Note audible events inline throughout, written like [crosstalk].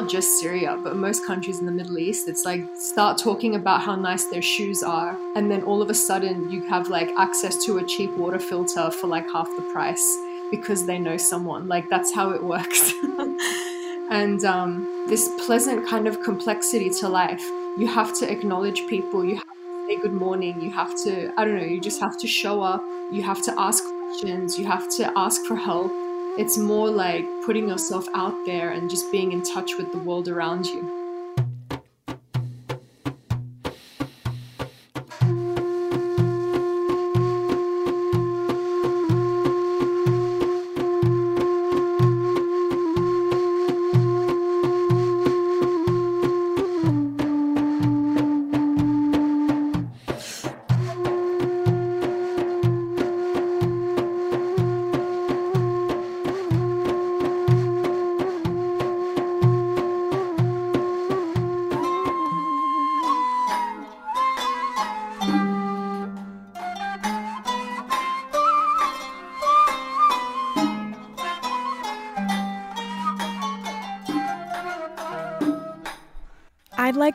not just Syria, but most countries in the Middle East, it's like start talking about how nice their shoes are, and then all of a sudden you have like access to a cheap water filter for like half the price because they know someone. Like that's how it [laughs] works. and um, this pleasant kind of complexity to life. You have to acknowledge people. You have to say good morning. You have to, I don't know, you just have to show up. You have to ask questions. You have to ask for help. It's more like putting yourself out there and just being in touch with the world around you.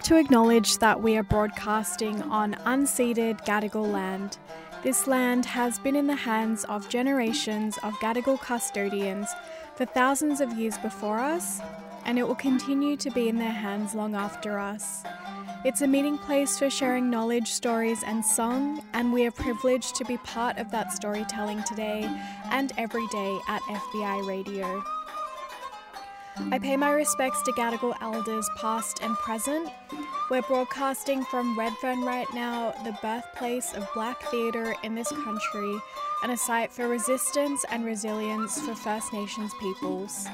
To acknowledge that we are broadcasting on unceded Gadigal land. This land has been in the hands of generations of Gadigal custodians for thousands of years before us, and it will continue to be in their hands long after us. It's a meeting place for sharing knowledge, stories, and song, and we are privileged to be part of that storytelling today and every day at FBI Radio. I pay my respects to Gadigal elders past and present. We're broadcasting from Redfern right now, the birthplace of black theatre in this country and a site for resistance and resilience for First Nations peoples.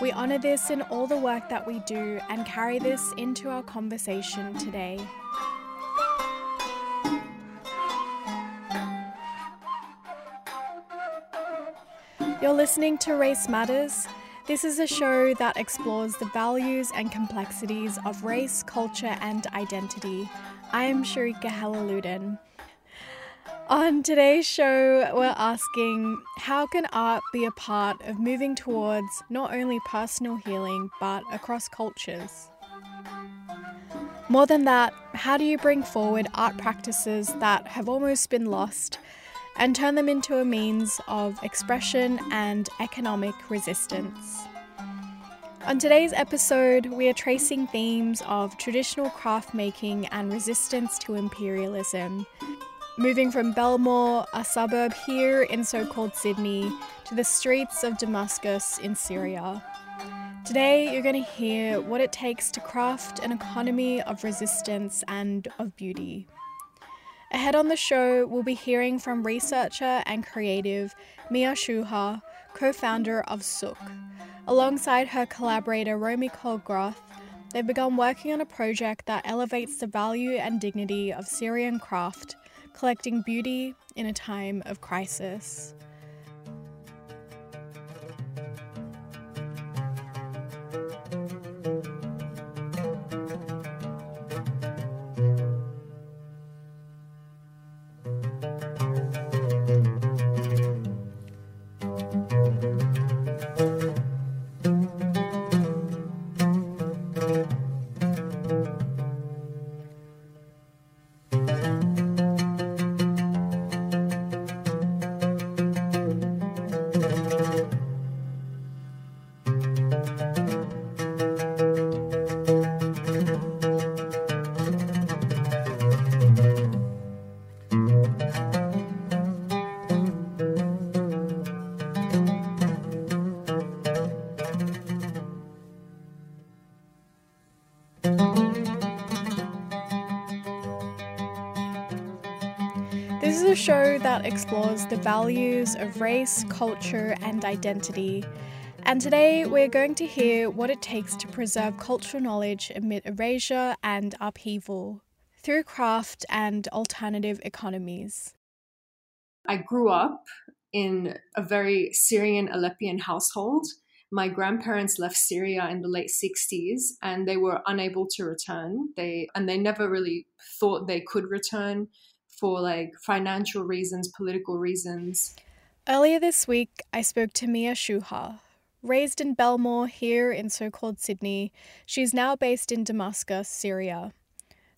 We honour this in all the work that we do and carry this into our conversation today. You're listening to Race Matters. This is a show that explores the values and complexities of race, culture, and identity. I am Shareeka Helaluddin. On today's show, we're asking how can art be a part of moving towards not only personal healing but across cultures? More than that, how do you bring forward art practices that have almost been lost and turn them into a means of expression and economic resistance? On today's episode, we are tracing themes of traditional craft making and resistance to imperialism, moving from Belmore, a suburb here in so called Sydney, to the streets of Damascus in Syria. Today, you're going to hear what it takes to craft an economy of resistance and of beauty. Ahead on the show, we'll be hearing from researcher and creative Mia Shouha, co founder of Souq. Alongside her collaborator Romy Cole-Groth, they've begun working on a project that elevates the value and dignity of Syrian craft, collecting beauty in a time of crisis. Explores the values of race, culture, and identity. And today we're going to hear what it takes to preserve cultural knowledge amid erasure and upheaval through craft and alternative economies. I grew up in a very Syrian Aleppian household. My grandparents left Syria in the late 60s and they were unable to return. They and they never really thought they could return for like financial reasons, political reasons. Earlier this week, I spoke to Mia Shouha. Raised in Belmore here in so called Sydney, she's now based in Damascus, Syria.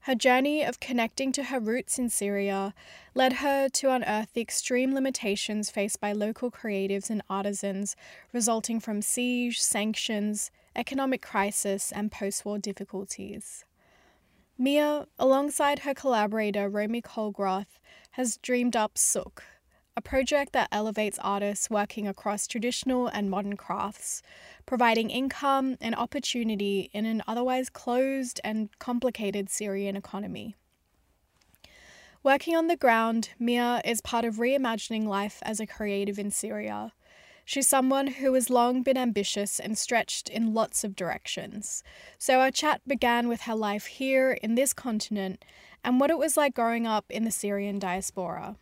Her journey of connecting to her roots in Syria led her to unearth the extreme limitations faced by local creatives and artisans resulting from siege, sanctions, economic crisis, and post war difficulties. Mia, alongside her collaborator Romy Cole-Groth, has dreamed up Souq, a project that elevates artists working across traditional and modern crafts, providing income and opportunity in an otherwise closed and complicated Syrian economy. Working on the ground, Mia is part of reimagining life as a creative in Syria. She's someone who has long been ambitious and stretched in lots of directions. So our chat began with her life here in this continent and what it was like growing up in the Syrian diaspora.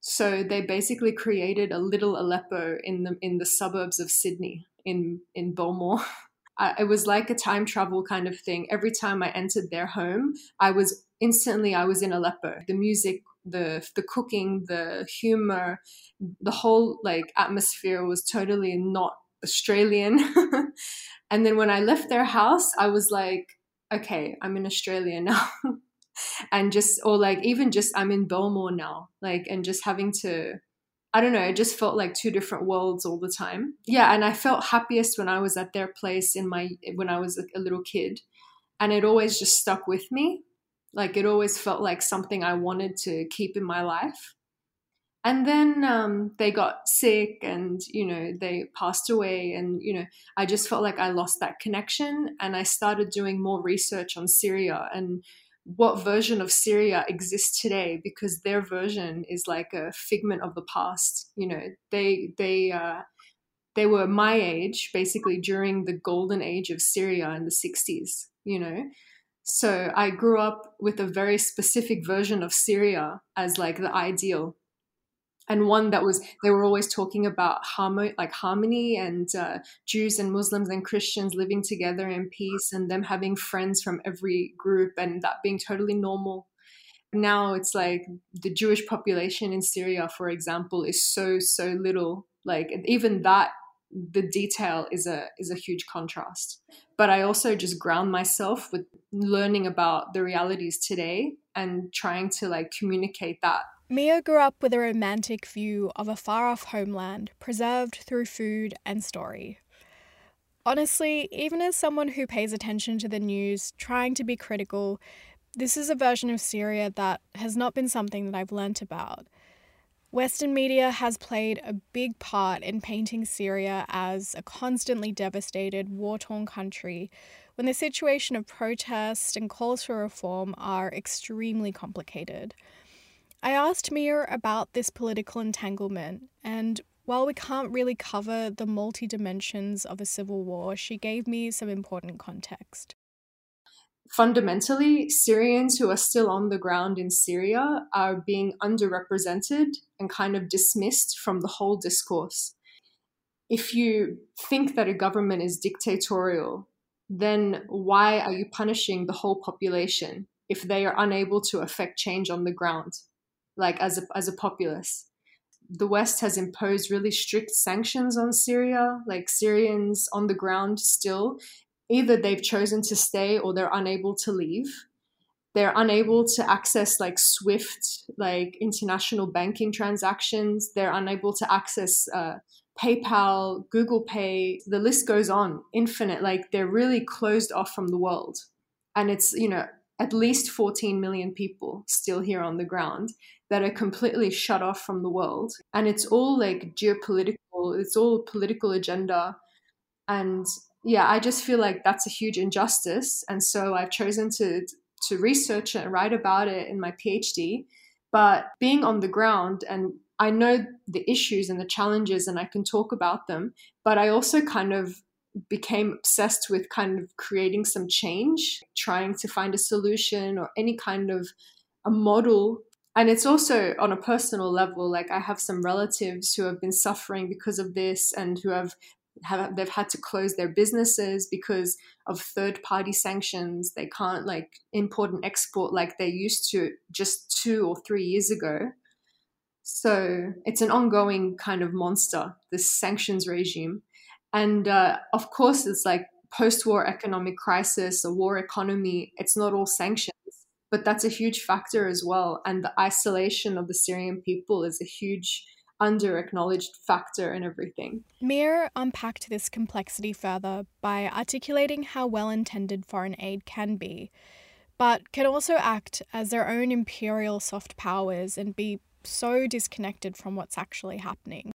So they basically created a little Aleppo in the in the suburbs of Sydney in in Belmore. [laughs] It was like a time travel kind of thing. Every time I entered their home, I was instantly I was in Aleppo. The music, the the cooking, the humor, the whole like atmosphere was totally not Australian. [laughs] and then when I left their house, I was like, okay, I'm in Australia now. [laughs] and just or like even just I'm in Belmore now, like and just having to I don't know, it just felt like two different worlds all the time. Yeah, and I felt happiest when I was at their place in my when I was a, a little kid. And it always just stuck with me. Like it always felt like something I wanted to keep in my life. And then um, they got sick and, you know, they passed away. And, you know, I just felt like I lost that connection. And I started doing more research on Syria and what version of Syria exists today because their version is like a figment of the past. You know, they they uh, they were my age basically during the golden age of Syria in the 60s. You know, so I grew up with a very specific version of Syria as like the ideal. And one that was they were always talking about harmony like harmony and uh, jews and muslims and christians living together in peace and them having friends from every group and that being totally normal. Now it's like the jewish population in syria for example is so so little. Like even that the detail is a is a huge contrast but i also just ground myself with learning about the realities today and trying to like communicate that Mia grew up with a romantic view of a far off homeland, preserved through food and story. Honestly, even as someone who pays attention to the news, trying to be critical, this is a version of Syria that has not been something that I've learnt about. Western media has played a big part in painting Syria as a constantly devastated, war torn country when the situation of protest and calls for reform are extremely complicated. I asked Mia about this political entanglement, and while we can't really cover the multi dimensions of a civil war, she gave me some important context. Fundamentally, Syrians who are still on the ground in Syria are being underrepresented and kind of dismissed from the whole discourse. If you think that a government is dictatorial, then why are you punishing the whole population if they are unable to affect change on the ground? like as a, as a populace. The West has imposed really strict sanctions on Syria, like Syrians on the ground still. Either they've chosen to stay or they're unable to leave. They're unable to access like SWIFT, like international banking transactions. They're unable to access uh, PayPal, Google Pay. The list goes on, infinite. Like they're really closed off from the world. And it's, you know, at least 14 million people still here on the ground that are completely shut off from the world. And it's all like geopolitical, it's all political agenda. And yeah, I just feel like that's a huge injustice. And so I've chosen to to research it and write about it in my PhD. But being on the ground and I know the issues and the challenges and I can talk about them, but I also kind of became obsessed with kind of creating some change, trying to find a solution or any kind of a model. And it's also on a personal level, like I have some relatives who have been suffering because of this and who have have they've had to close their businesses because of third party sanctions. They can't like import and export like they used to just 2 or 3 years ago. So it's an ongoing kind of monster this sanctions regime. And uh, of course it's like post-war economic crisis a war economy it's not all sanctions but that's a huge factor as well. And the isolation of the syrian people is a huge under acknowledged factor in everything. Mia unpacked this complexity further by articulating how well intended foreign aid can be, but can also act as their own imperial soft powers and be so disconnected from what's actually happening.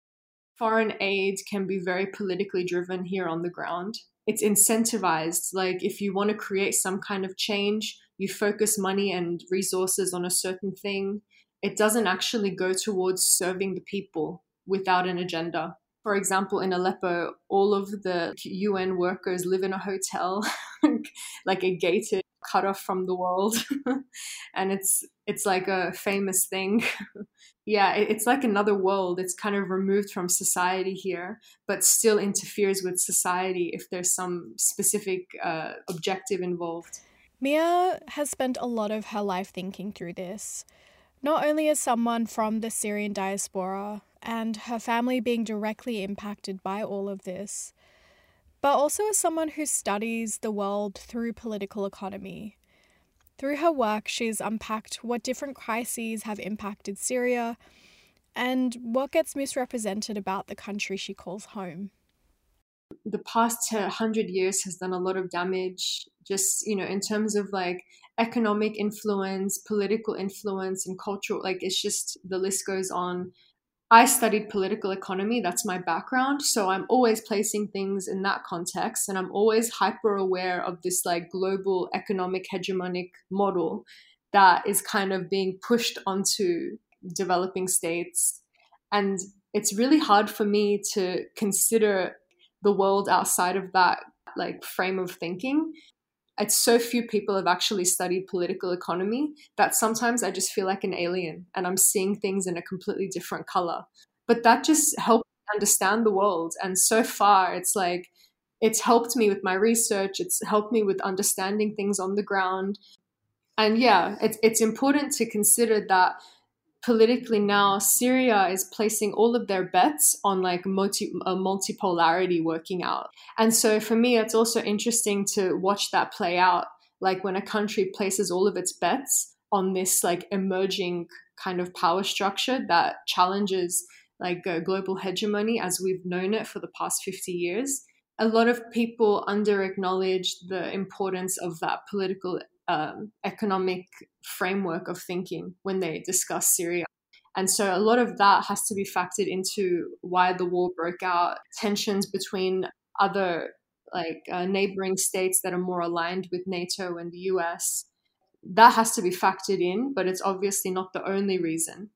Foreign aid can be very politically driven here on the ground. It's incentivized. Like, if you want to create some kind of change, you focus money and resources on a certain thing it doesn't actually go towards serving the people without an agenda. For example, in Aleppo, all of the UN workers live in a hotel, [laughs] like a gated, cut off from the world, [laughs] and it's it's like a famous thing. [laughs] yeah, it's like another world. It's kind of removed from society here, but still interferes with society if there's some specific uh, objective involved. Mia has spent a lot of her life thinking through this not only as someone from the Syrian diaspora and her family being directly impacted by all of this, but also as someone who studies the world through political economy. Through her work, she's unpacked what different crises have impacted Syria and what gets misrepresented about the country she calls home. The past 100 years has done a lot of damage, just, you know, in terms of like economic influence, political influence, and cultural. Like it's just the list goes on. I studied political economy, that's my background. So I'm always placing things in that context. And I'm always hyper aware of this like global economic hegemonic model that is kind of being pushed onto developing states. And it's really hard for me to consider the world outside of that like frame of thinking it's so few people have actually studied political economy that sometimes I just feel like an alien and I'm seeing things in a completely different color. But that just helps understand the world. And so far, it's like, it's helped me with my research, it's helped me with understanding things on the ground. And yeah, it's, it's important to consider that politically now syria is placing all of their bets on like multi uh, multipolarity working out. And so for me it's also interesting to watch that play out like when a country places all of its bets on this like emerging kind of power structure that challenges like global hegemony as we've known it for the past 50 years. A lot of people under acknowledge the importance of that political um, economic framework of thinking when they discuss Syria. And so a lot of that has to be factored into why the war broke out, tensions between other like uh, neighboring states that are more aligned with NATO and the US. That has to be factored in, but it's obviously not the only reason.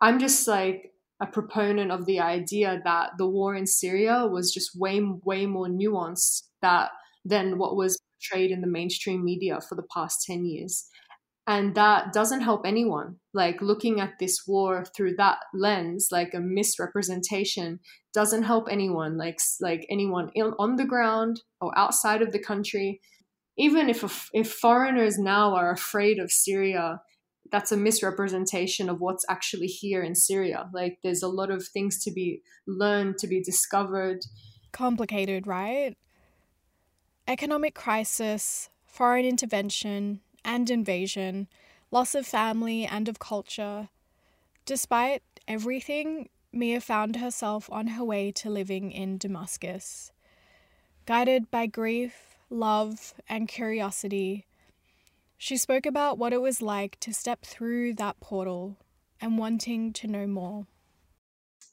I'm just like a proponent of the idea that the war in Syria was just way way more nuanced that than what was portrayed in the mainstream media for the past 10 years. And that doesn't help anyone. Like looking at this war through that lens, like a misrepresentation, doesn't help anyone. Like like anyone on the ground or outside of the country. Even if if foreigners now are afraid of Syria, that's a misrepresentation of what's actually here in Syria. Like there's a lot of things to be learned, to be discovered. Complicated, right? Economic crisis, foreign intervention, and invasion, loss of family and of culture. Despite everything, Mia found herself on her way to living in Damascus. Guided by grief, love, and curiosity, she spoke about what it was like to step through that portal and wanting to know more.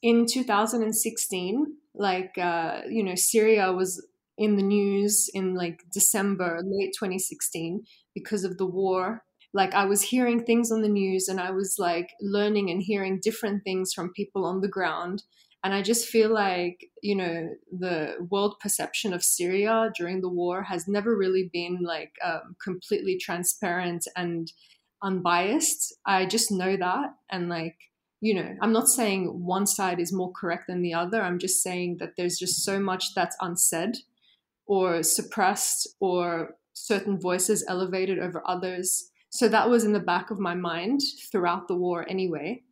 In 2016, like, uh, you know, Syria was in the news in like December, late 2016, because of the war. like I was hearing things on the news and I was like learning and hearing different things from people on the ground. And I just feel like, you know, the world perception of Syria during the war has never really been like um, completely transparent and unbiased. I just know that. And like, you know, I'm not saying one side is more correct than the other. I'm just saying that there's just so much that's unsaid or suppressed or certain voices elevated over others. So that was in the back of my mind throughout the war anyway.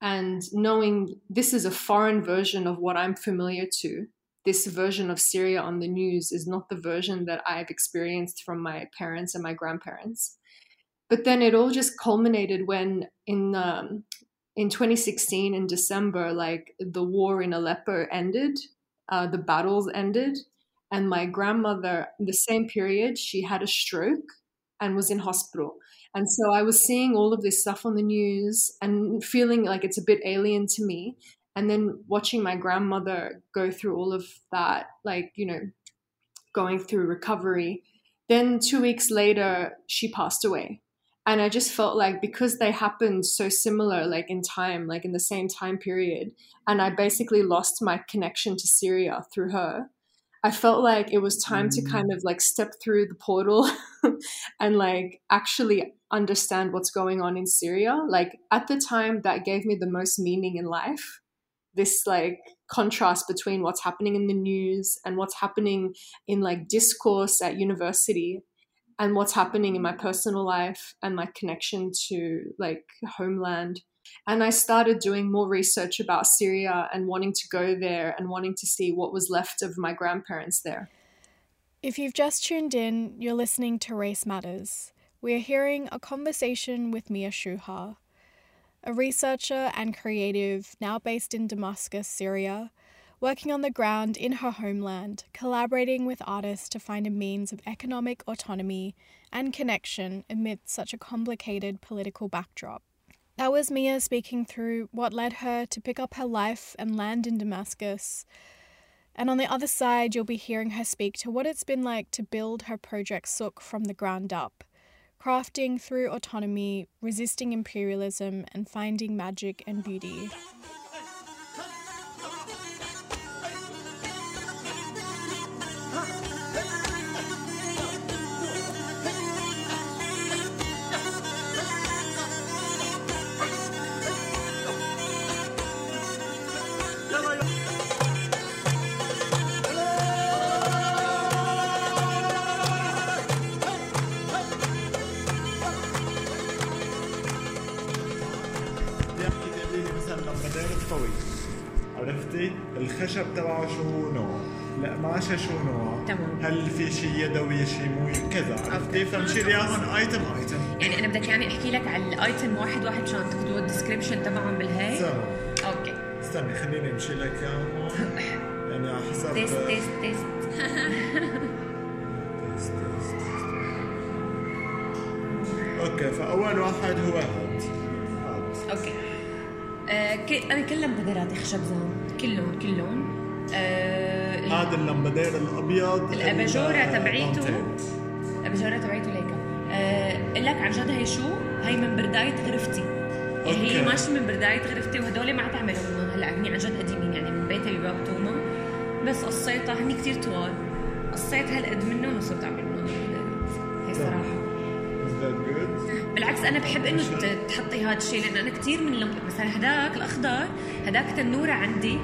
And knowing this is a foreign version of what I'm familiar to, this version of Syria on the news is not the version that I've experienced from my parents and my grandparents. But then it all just culminated when in um, in 2016 in December, like the war in Aleppo ended, uh, the battles ended, and my grandmother, the same period, she had a stroke and was in hospital. And so I was seeing all of this stuff on the news and feeling like it's a bit alien to me. And then watching my grandmother go through all of that, like, you know, going through recovery. Then two weeks later, she passed away. And I just felt like because they happened so similar, like in time, like in the same time period, and I basically lost my connection to Syria through her, I felt like it was time to kind mm. of like step through the portal [laughs] and like actually understand what's going on in Syria. Like at the time, that gave me the most meaning in life. This like contrast between what's happening in the news and what's happening in like discourse at university and what's happening in my personal life and my connection to like homeland and I started doing more research about Syria and wanting to go there and wanting to see what was left of my grandparents there. If you've just tuned in, you're listening to Race Matters. We are hearing a conversation with Mia Shouha, a researcher and creative now based in Damascus, Syria, working on the ground in her homeland, collaborating with artists to find a means of economic autonomy and connection amid such a complicated political backdrop. That was Mia speaking through what led her to pick up her life and land in Damascus. And on the other side, you'll be hearing her speak to what it's been like to build her project Souq from the ground up, crafting through autonomy, resisting imperialism, and finding magic and beauty. الخشب تبعه شو نوع؟ القماشة شو نوع. تمام. هل في شيء يدوي شيء مو كذا. عرفتي. فمشي اياهم ايتم ايتم يعني أنا بدك يعني أحكي لك على الايتم واحد واحد مشان تاخذوا الديسكربشن تبعهم بالهي سوا أوكي. استني خليني أمشي لك اياهم يعني على حسب تيست تيست تيست. أوكي فأول واحد هو هاد. أوكي. آه أنا كل لمبادراتي خشب زان كلهم كلهم آه هذا اللمبدير الأبيض الأباجورة ال- تبعيته. دانتيل. الابجاره تبعيته ليكا آه لك عن جد هي شو؟ هي من برداية غرفتي يعني هي أوكي. ماشي من برداية غرفتي وهدول ما تعملهم هلأ هني عن جد قديمين يعني من بيتي بباب توما بس قصيتها هني كثير طوال قصيت هالقد منهم وصرت اعمل بالعكس أنا بحب إنه تحطي هذا الشيء لأن أنا كثير من اللمب... مثلا هداك الأخضر هداك تنورة عندي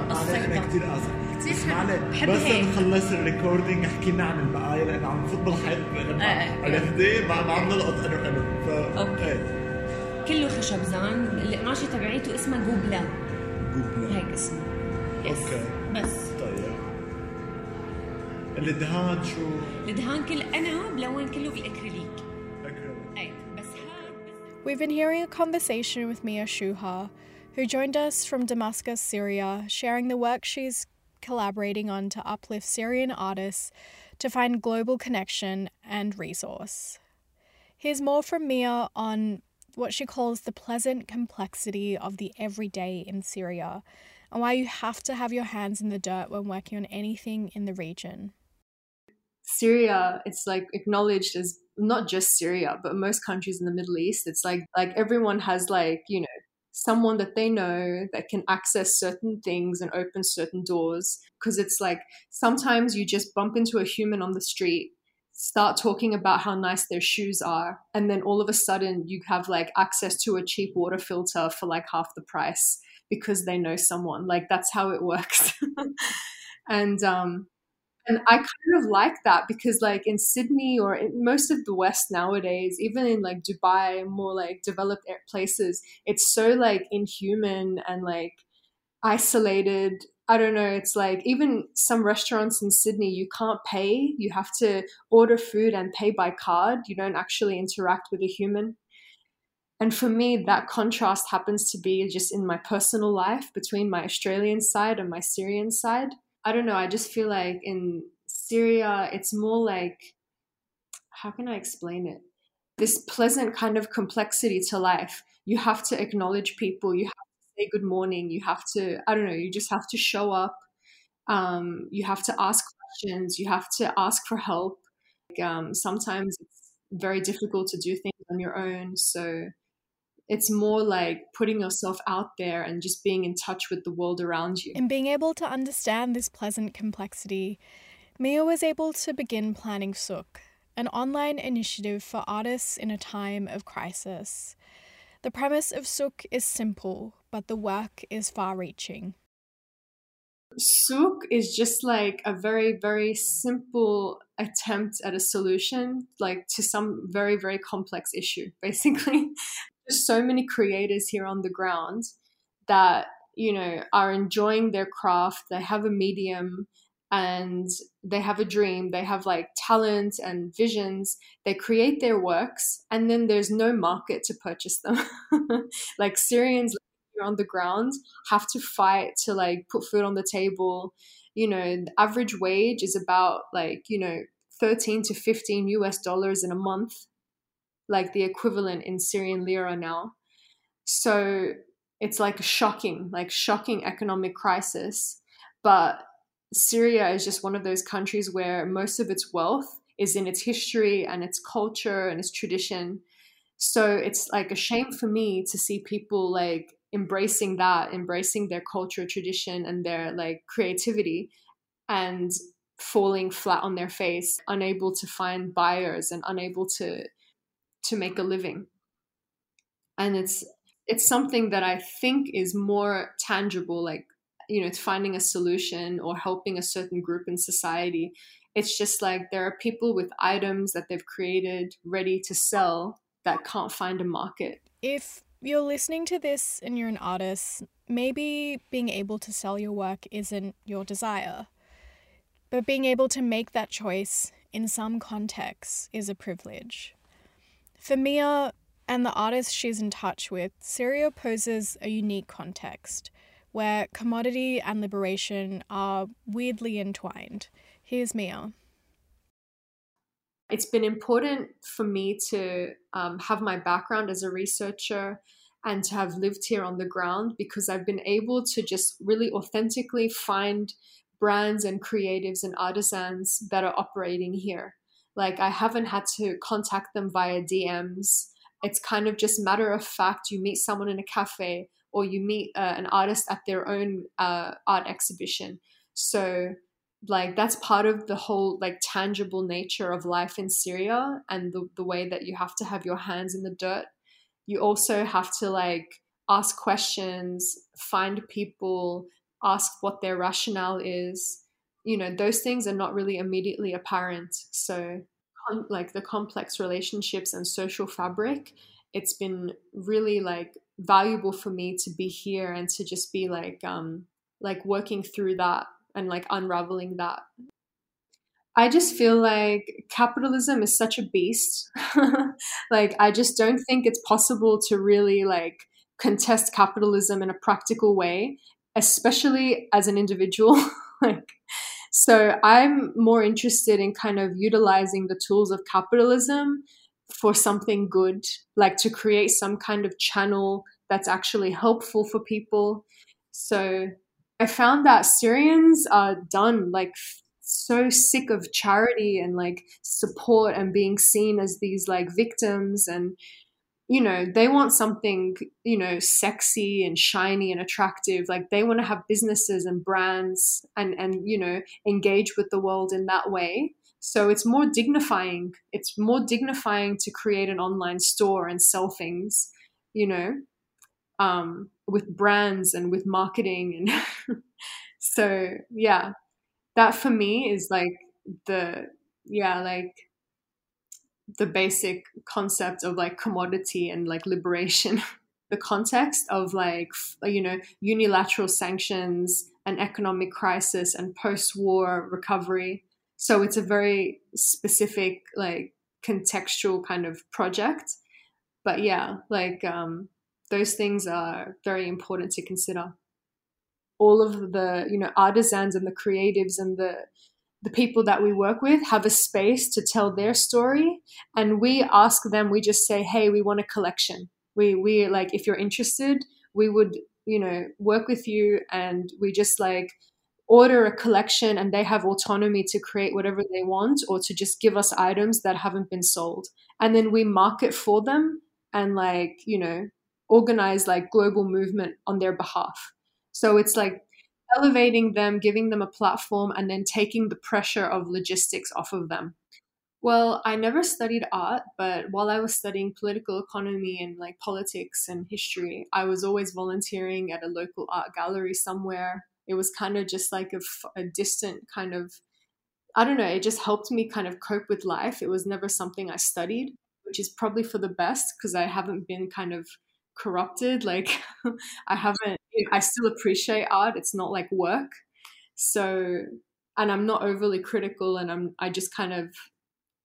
أنا كثير اسف بس بحب بس هيك. نخلص الريكوردينج أحكي لنا عن البقايا لأنه عم نفوت بالحيط. عرفتي ما عم نلقط انه انه ف أوكي. إيه. كله خشب زان القماشة تبعيته اسمها جوبلا جوبلا هيك اسمه يس. أوكي. بس طيب الدهان شو؟ الدهان كل أنا بلون كله بالأكريليك We've been hearing a conversation with Mia Shouha, who joined us from Damascus, Syria, sharing the work she's collaborating on to uplift Syrian artists to find global connection and resource. Here's more from Mia on what she calls the pleasant complexity of the everyday in Syria and why you have to have your hands in the dirt when working on anything in the region. Syria, it's like acknowledged as not just Syria, but most countries in the Middle East. It's like like everyone has like, you know, someone that they know that can access certain things and open certain doors. Because it's like sometimes you just bump into a human on the street, start talking about how nice their shoes are, and then all of a sudden you have like access to a cheap water filter for like half the price because they know someone. Like that's how it works. [laughs] and um and I kind of like that because, like, in Sydney or in most of the West nowadays, even in like Dubai, more like developed places, it's so like inhuman and like isolated. I don't know. It's like even some restaurants in Sydney, you can't pay. You have to order food and pay by card. You don't actually interact with a human. And for me, that contrast happens to be just in my personal life between my Australian side and my Syrian side I don't know. I just feel like in Syria, it's more like, how can I explain it? This pleasant kind of complexity to life. You have to acknowledge people. You have to say good morning. You have to, I don't know, you just have to show up. Um, you have to ask questions. You have to ask for help. Like, um, sometimes it's very difficult to do things on your own. So it's more like putting yourself out there and just being in touch with the world around you. In being able to understand this pleasant complexity, Mia was able to begin planning Souq, an online initiative for artists in a time of crisis. The premise of Souq is simple, but the work is far reaching. Souq is just like a very, very simple attempt at a solution, like to some very, very complex issue, [laughs] basically there's so many creators here on the ground that you know are enjoying their craft. They have a medium and they have a dream. They have like talent and visions. They create their works and then there's no market to purchase them. [laughs] Like syrians on the ground have to fight to like put food on the table. You know the average wage is about like you know 13 to 15 us dollars in a month like the equivalent in Syrian lira now. So it's like a shocking, like shocking economic crisis. But Syria is just one of those countries where most of its wealth is in its history and its culture and its tradition. So it's like a shame for me to see people like embracing that, embracing their culture, tradition, and their like creativity and falling flat on their face, unable to find buyers and unable to to make a living. And it's it's something that i think is more tangible like you know it's finding a solution or helping a certain group in society. It's just like there are people with items that they've created ready to sell that can't find a market. If you're listening to this and you're an artist maybe being able to sell your work isn't your desire. But being able to make that choice in some contexts is a privilege for Mia and the artists she's in touch with, Syria poses a unique context where commodity and liberation are weirdly entwined. Here's Mia. It's been important for me to um, have my background as a researcher and to have lived here on the ground because I've been able to just really authentically find brands and creatives and artisans that are operating here. Like I haven't had to contact them via DMs. It's kind of just matter of fact. You meet someone in a cafe or you meet uh, an artist at their own uh, art exhibition. So like that's part of the whole like tangible nature of life in Syria and the, the way that you have to have your hands in the dirt. You also have to like ask questions, find people, ask what their rationale is you know those things are not really immediately apparent. So like the complex relationships and social fabric it's been really like valuable for me to be here and to just be like um like working through that and like unraveling that. I just feel like capitalism is such a beast. [laughs] Like i just don't think it's possible to really like contest capitalism in a practical way especially as an individual. [laughs] Like so I'm more interested in kind of utilizing the tools of capitalism for something good, like to create some kind of channel that's actually helpful for people. So I found that Syrians are done like so sick of charity and like support and being seen as these like victims and you know they want something you know sexy and shiny and attractive. Like they want to have businesses and brands and and you know engage with the world in that way. So it's more dignifying. It's more dignifying to create an online store and sell things you know um with brands and with marketing and [laughs] so yeah. That for me is like the yeah like the basic concept of like commodity and like liberation. [laughs] The context of like you know unilateral sanctions and economic crisis and post-war recovery. So it's a very specific like contextual kind of project. But yeah like um those things are very important to consider. All of the you know artisans and the creatives and the the people that we work with have a space to tell their story and we ask them we just say hey we want a collection. We we like if you're interested we would you know work with you and we just like order a collection and they have autonomy to create whatever they want or to just give us items that haven't been sold. And then we market for them and like you know organize like global movement on their behalf. So it's like elevating them, giving them a platform, and then taking the pressure of logistics off of them. Well, I never studied art, but while I was studying political economy and like politics and history, I was always volunteering at a local art gallery somewhere. It was kind of just like a, distant kind of, I don't know, it just helped me kind of cope with life. It was never something I studied, which is probably for the best because I haven't been kind of corrupted. Like, [laughs] I haven't, I still appreciate art. It's not like work. So, and I'm not overly critical and I'm, I just kind of,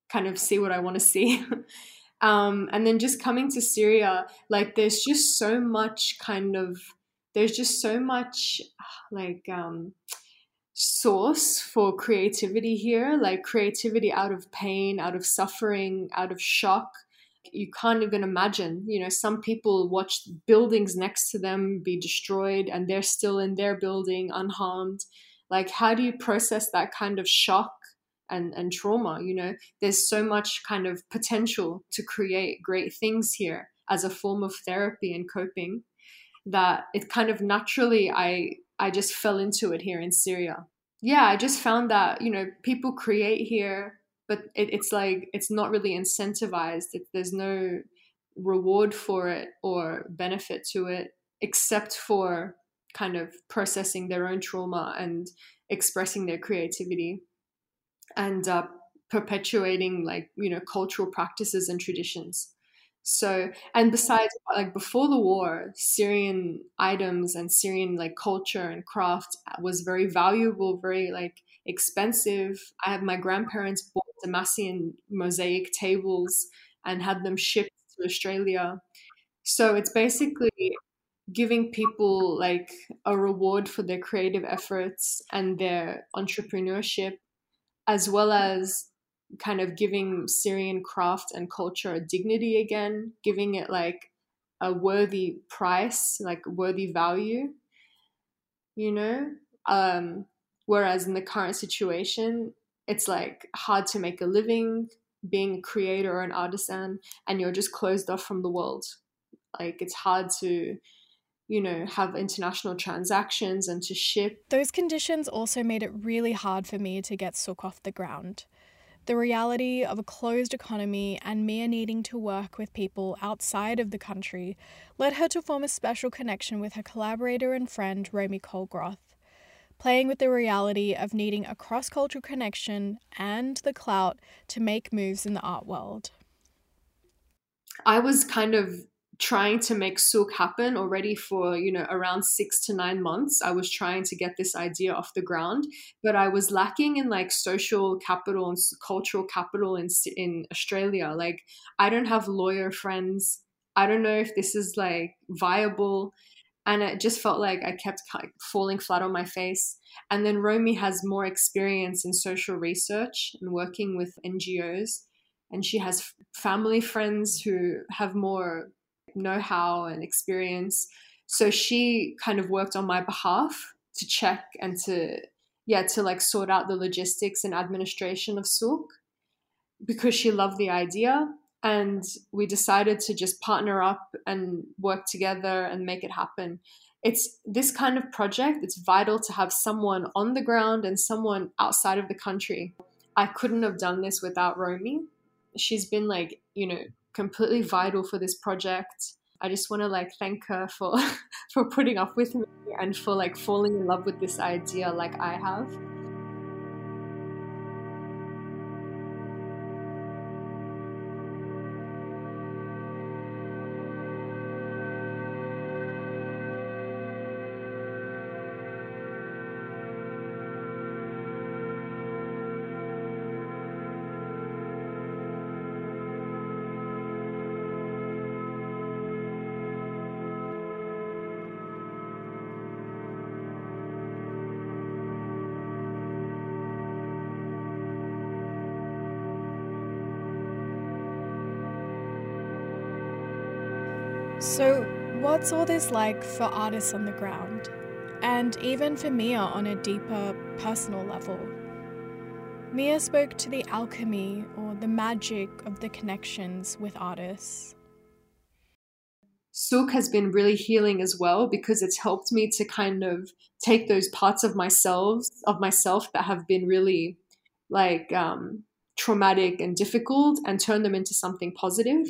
kind of see what I want to see. [laughs] um, and then just coming to Syria, like, there's just so much kind of, there's just so much [sighs] like, um, source for creativity here like creativity out of pain out of suffering out of shock you can't even imagine. You know, some people watch buildings next to them be destroyed and they're still in their building unharmed. Like, how do you process that kind of shock and, and trauma? You know, there's so much kind of potential to create great things here as a form of therapy and coping that it kind of naturally I I just fell into it here in Syria. Yeah, I just found that, you know, people create here but it, it's like it's not really incentivized. It, there's no reward for it or benefit to it except for kind of processing their own trauma and expressing their creativity and uh, perpetuating like you know cultural practices and traditions. So and besides like before the war syrian items and syrian like culture and craft was very valuable very like expensive i have my grandparents bought Damascene mosaic tables and had them shipped to Australia. So it's basically giving people like a reward for their creative efforts and their entrepreneurship, as well as kind of giving Syrian craft and culture a dignity again, giving it like a worthy price, like worthy value, you know? Um, whereas in the current situation, it's like hard to make a living being a creator or an artisan and you're just closed off from the world. Like it's hard to you know have international transactions and to ship. Those conditions also made it really hard for me to get Souq off the ground. The reality of a closed economy and Mia needing to work with people outside of the country led her to form a special connection with her collaborator and friend Romy Cole-Groth playing with the reality of needing a cross cultural connection and the clout to make moves in the art world. I was kind of trying to make Souq happen already for, you know, around six to nine months. I was trying to get this idea off the ground, but I was lacking in like social capital and cultural capital in, in Australia. Like, I don't have lawyer friends. I don't know if this is like viable and it just felt like I kept falling flat on my face. And then Romy has more experience in social research and working with NGOs, and she has family friends who have more know how and experience. So she kind of worked on my behalf to check and to yeah, to like sort out the logistics and administration of Souq because she loved the idea. And we decided to just partner up and work together and make it happen. It's this kind of project, it's vital to have someone on the ground and someone outside of the country. I couldn't have done this without Romy. She's been like, you know, completely vital for this project. I just want to like thank her for [laughs] for putting up with me and for like falling in love with this idea like I have. What's all this like for artists on the ground? And even for Mia on a deeper personal level? Mia spoke to the alchemy or the magic of the connections with artists. Souq has been really healing as well because it's helped me to kind of take those parts of myself of myself that have been really like um, traumatic and difficult and turn them into something positive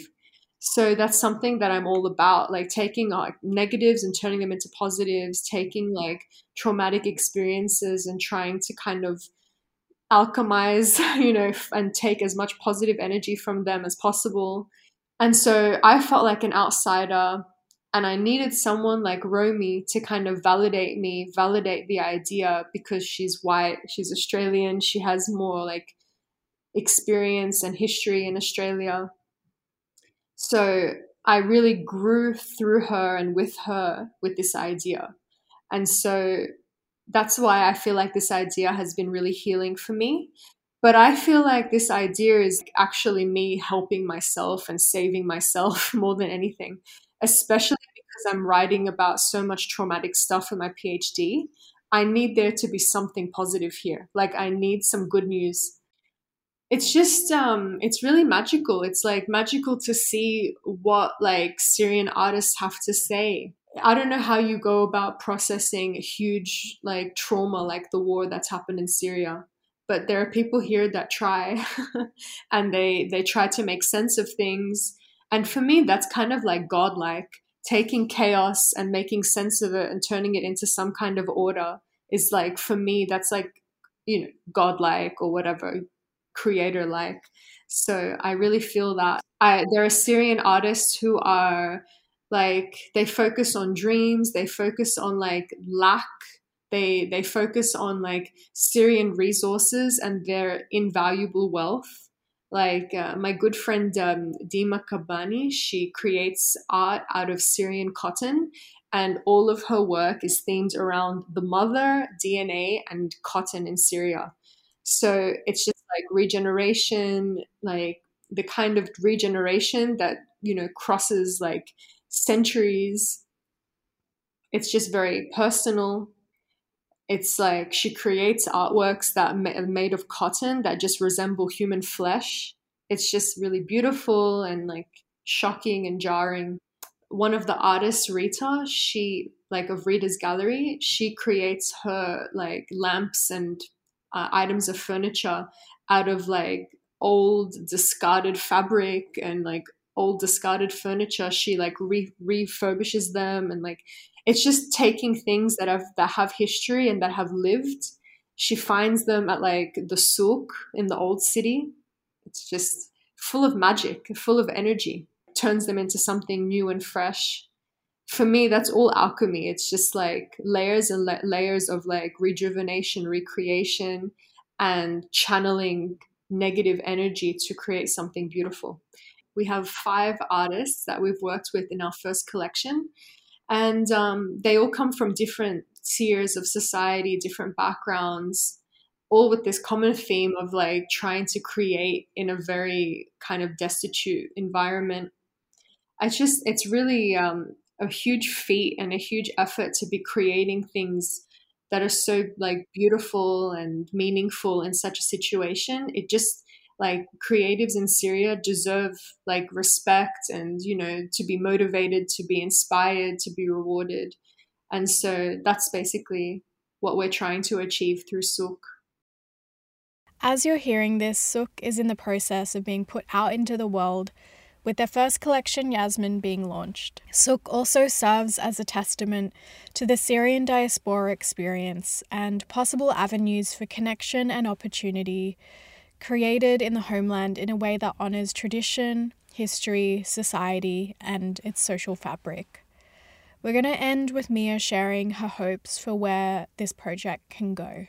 so that's something that i'm all about like taking like negatives and turning them into positives taking like traumatic experiences and trying to kind of alchemize [laughs] you know and take as much positive energy from them as possible. And so i felt like an outsider and i needed someone like romy to kind of validate me validate the idea because she's white she's australian she has more like experience and history in australia so I really grew through her and with her with this idea. And so that's why I feel like this idea has been really healing for me. But I feel like this idea is actually me helping myself and saving myself [laughs] more than anything, especially because I'm writing about so much traumatic stuff in my PhD. I need there to be something positive here. Like, I need some good news it's just um it's really magical. It's like magical to see what like syrian artists have to say. I don't know how you go about processing a huge like trauma like the war that's happened in syria but there are people here that try [laughs] and they they try to make sense of things. And for me that's kind of like godlike. Taking chaos and making sense of it and turning it into some kind of order is like for me that's like you know godlike or whatever creator like. So I really feel that I, there are Syrian artists who are like they focus on dreams, they focus on like lack, they they focus on like Syrian resources and their invaluable wealth. Like uh, my good friend um, Dima Kabani, she creates art out of Syrian cotton, and all of her work is themed around the mother, DNA, and cotton in Syria. So it's just like regeneration, like the kind of regeneration that, you know, crosses like centuries. It's just very personal. It's like she creates artworks that are made of cotton that just resemble human flesh. It's just really beautiful and like shocking and jarring. One of the artists, Rita, she like of Rita's gallery, she creates her like lamps and uh, items of furniture out of like old discarded fabric and like old discarded furniture she like re- refurbishes them and like it's just taking things that have that have history and that have lived. She finds them at like the souk in the old city. It's just full of magic full of energy. Turns them into something new and fresh. For me that's all alchemy. It's just like layers and la- layers of like rejuvenation recreation and channeling negative energy to create something beautiful. We have five artists that we've worked with in our first collection and um, they all come from different tiers of society different backgrounds all with this common theme of like trying to create in a very kind of destitute environment. I just it's really um, a huge feat and a huge effort to be creating things that are so like beautiful and meaningful in such a situation. It just like creatives in Syria deserve like respect and you know to be motivated, to be inspired, to be rewarded. And so that's basically what we're trying to achieve through Souq. As you're hearing this, Souk is in the process of being put out into the world, with their first collection, Yasmin, being launched. Souq also serves as a testament to the Syrian diaspora experience and possible avenues for connection and opportunity created in the homeland in a way that honours tradition, history, society, and its social fabric. We're going to end with Mia sharing her hopes for where this project can go.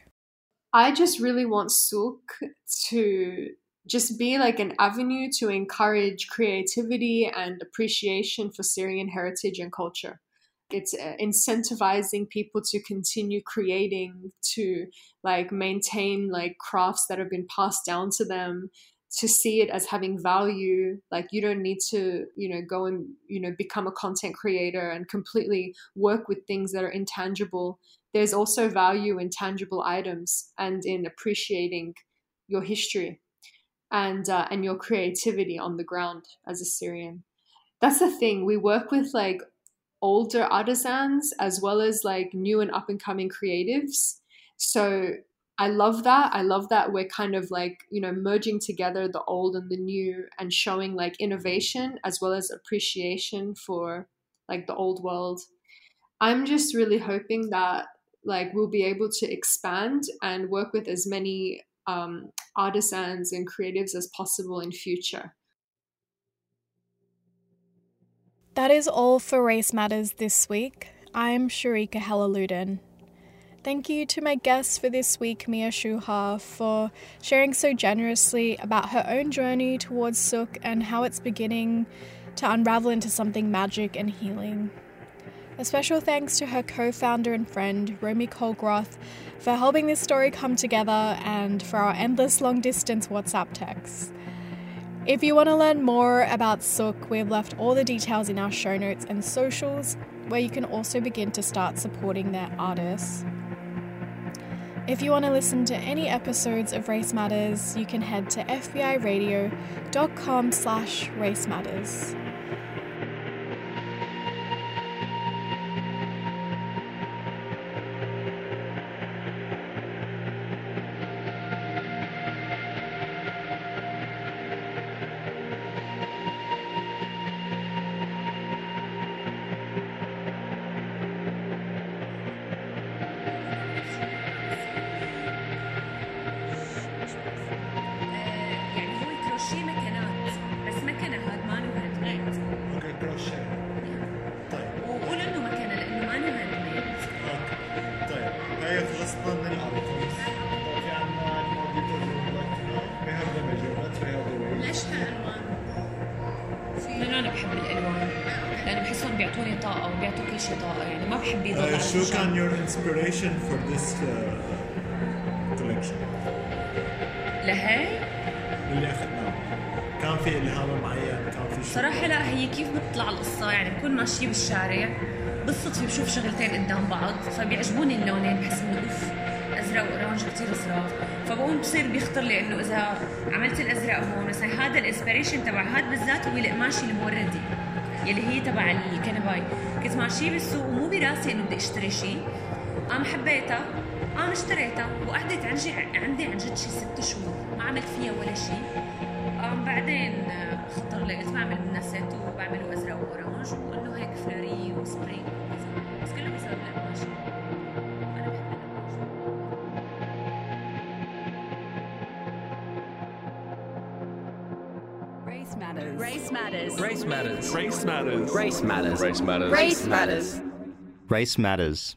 I just really want Souq to just be like an avenue to encourage creativity and appreciation for Syrian heritage and culture. It's uh, incentivizing people to continue creating, to like maintain like crafts that have been passed down to them, to see it as having value. Like you don't need to, you know, go and, you know, become a content creator and completely work with things that are intangible. There's also value in tangible items and in appreciating your history and uh, and your creativity on the ground as a Syrian. That's the thing. We work with like older artisans as well as like new and up and coming creatives. So I love that. I love that we're kind of like, you know, merging together the old and the new and showing like innovation as well as appreciation for like the old world. I'm just really hoping that like we'll be able to expand and work with as many um, artisans and creatives as possible in future. That is all for Race Matters this week. I'm Shareeka Helaluddin. Thank you to my guest for this week, Mia Shouha, for sharing so generously about her own journey towards Souq and how it's beginning to unravel into something magic and healing. A special thanks to her co founder and friend, Romy Cole-Groth, for helping this story come together and for our endless long distance WhatsApp texts. If you want to learn more about Souq, we've left all the details in our show notes and socials, where you can also begin to start supporting their artists. If you want to listen to any episodes of Race Matters, you can head to fbiradio.com slash race صراحة لا هي كيف بتطلع القصة؟ يعني بكون ماشية بالشارع بالصدفة بشوف شغلتين قدام بعض فبيعجبوني اللونين بحس إنه أوف أزرق وأورانج كثير صراف فبقوم بصير بيخطر لي إنه إذا عملت الأزرق هون مثلا هذا الإنسبريشن تبع هذا بالذات هو القماشه الموردي يلي هي تبع الكنباي. كنت ماشية بالسوق ومو براسي إنه بدي أشتري شيء قام حبيتها قام اشتريتها وقعدت عندي عندي عن جد شي ست شهور ما عملت فيها ولا شيء بعدين آه، خطر لي قلت بعمل ست وبعمله ازرق وأورانج وإنه هيك فلوري وسبرينج وكذا بس كله بسبب القماشه أنا بحب Race matters. Race matters. Race matters. Race matters. Race matters. Race matters. Race matters. Race Matters.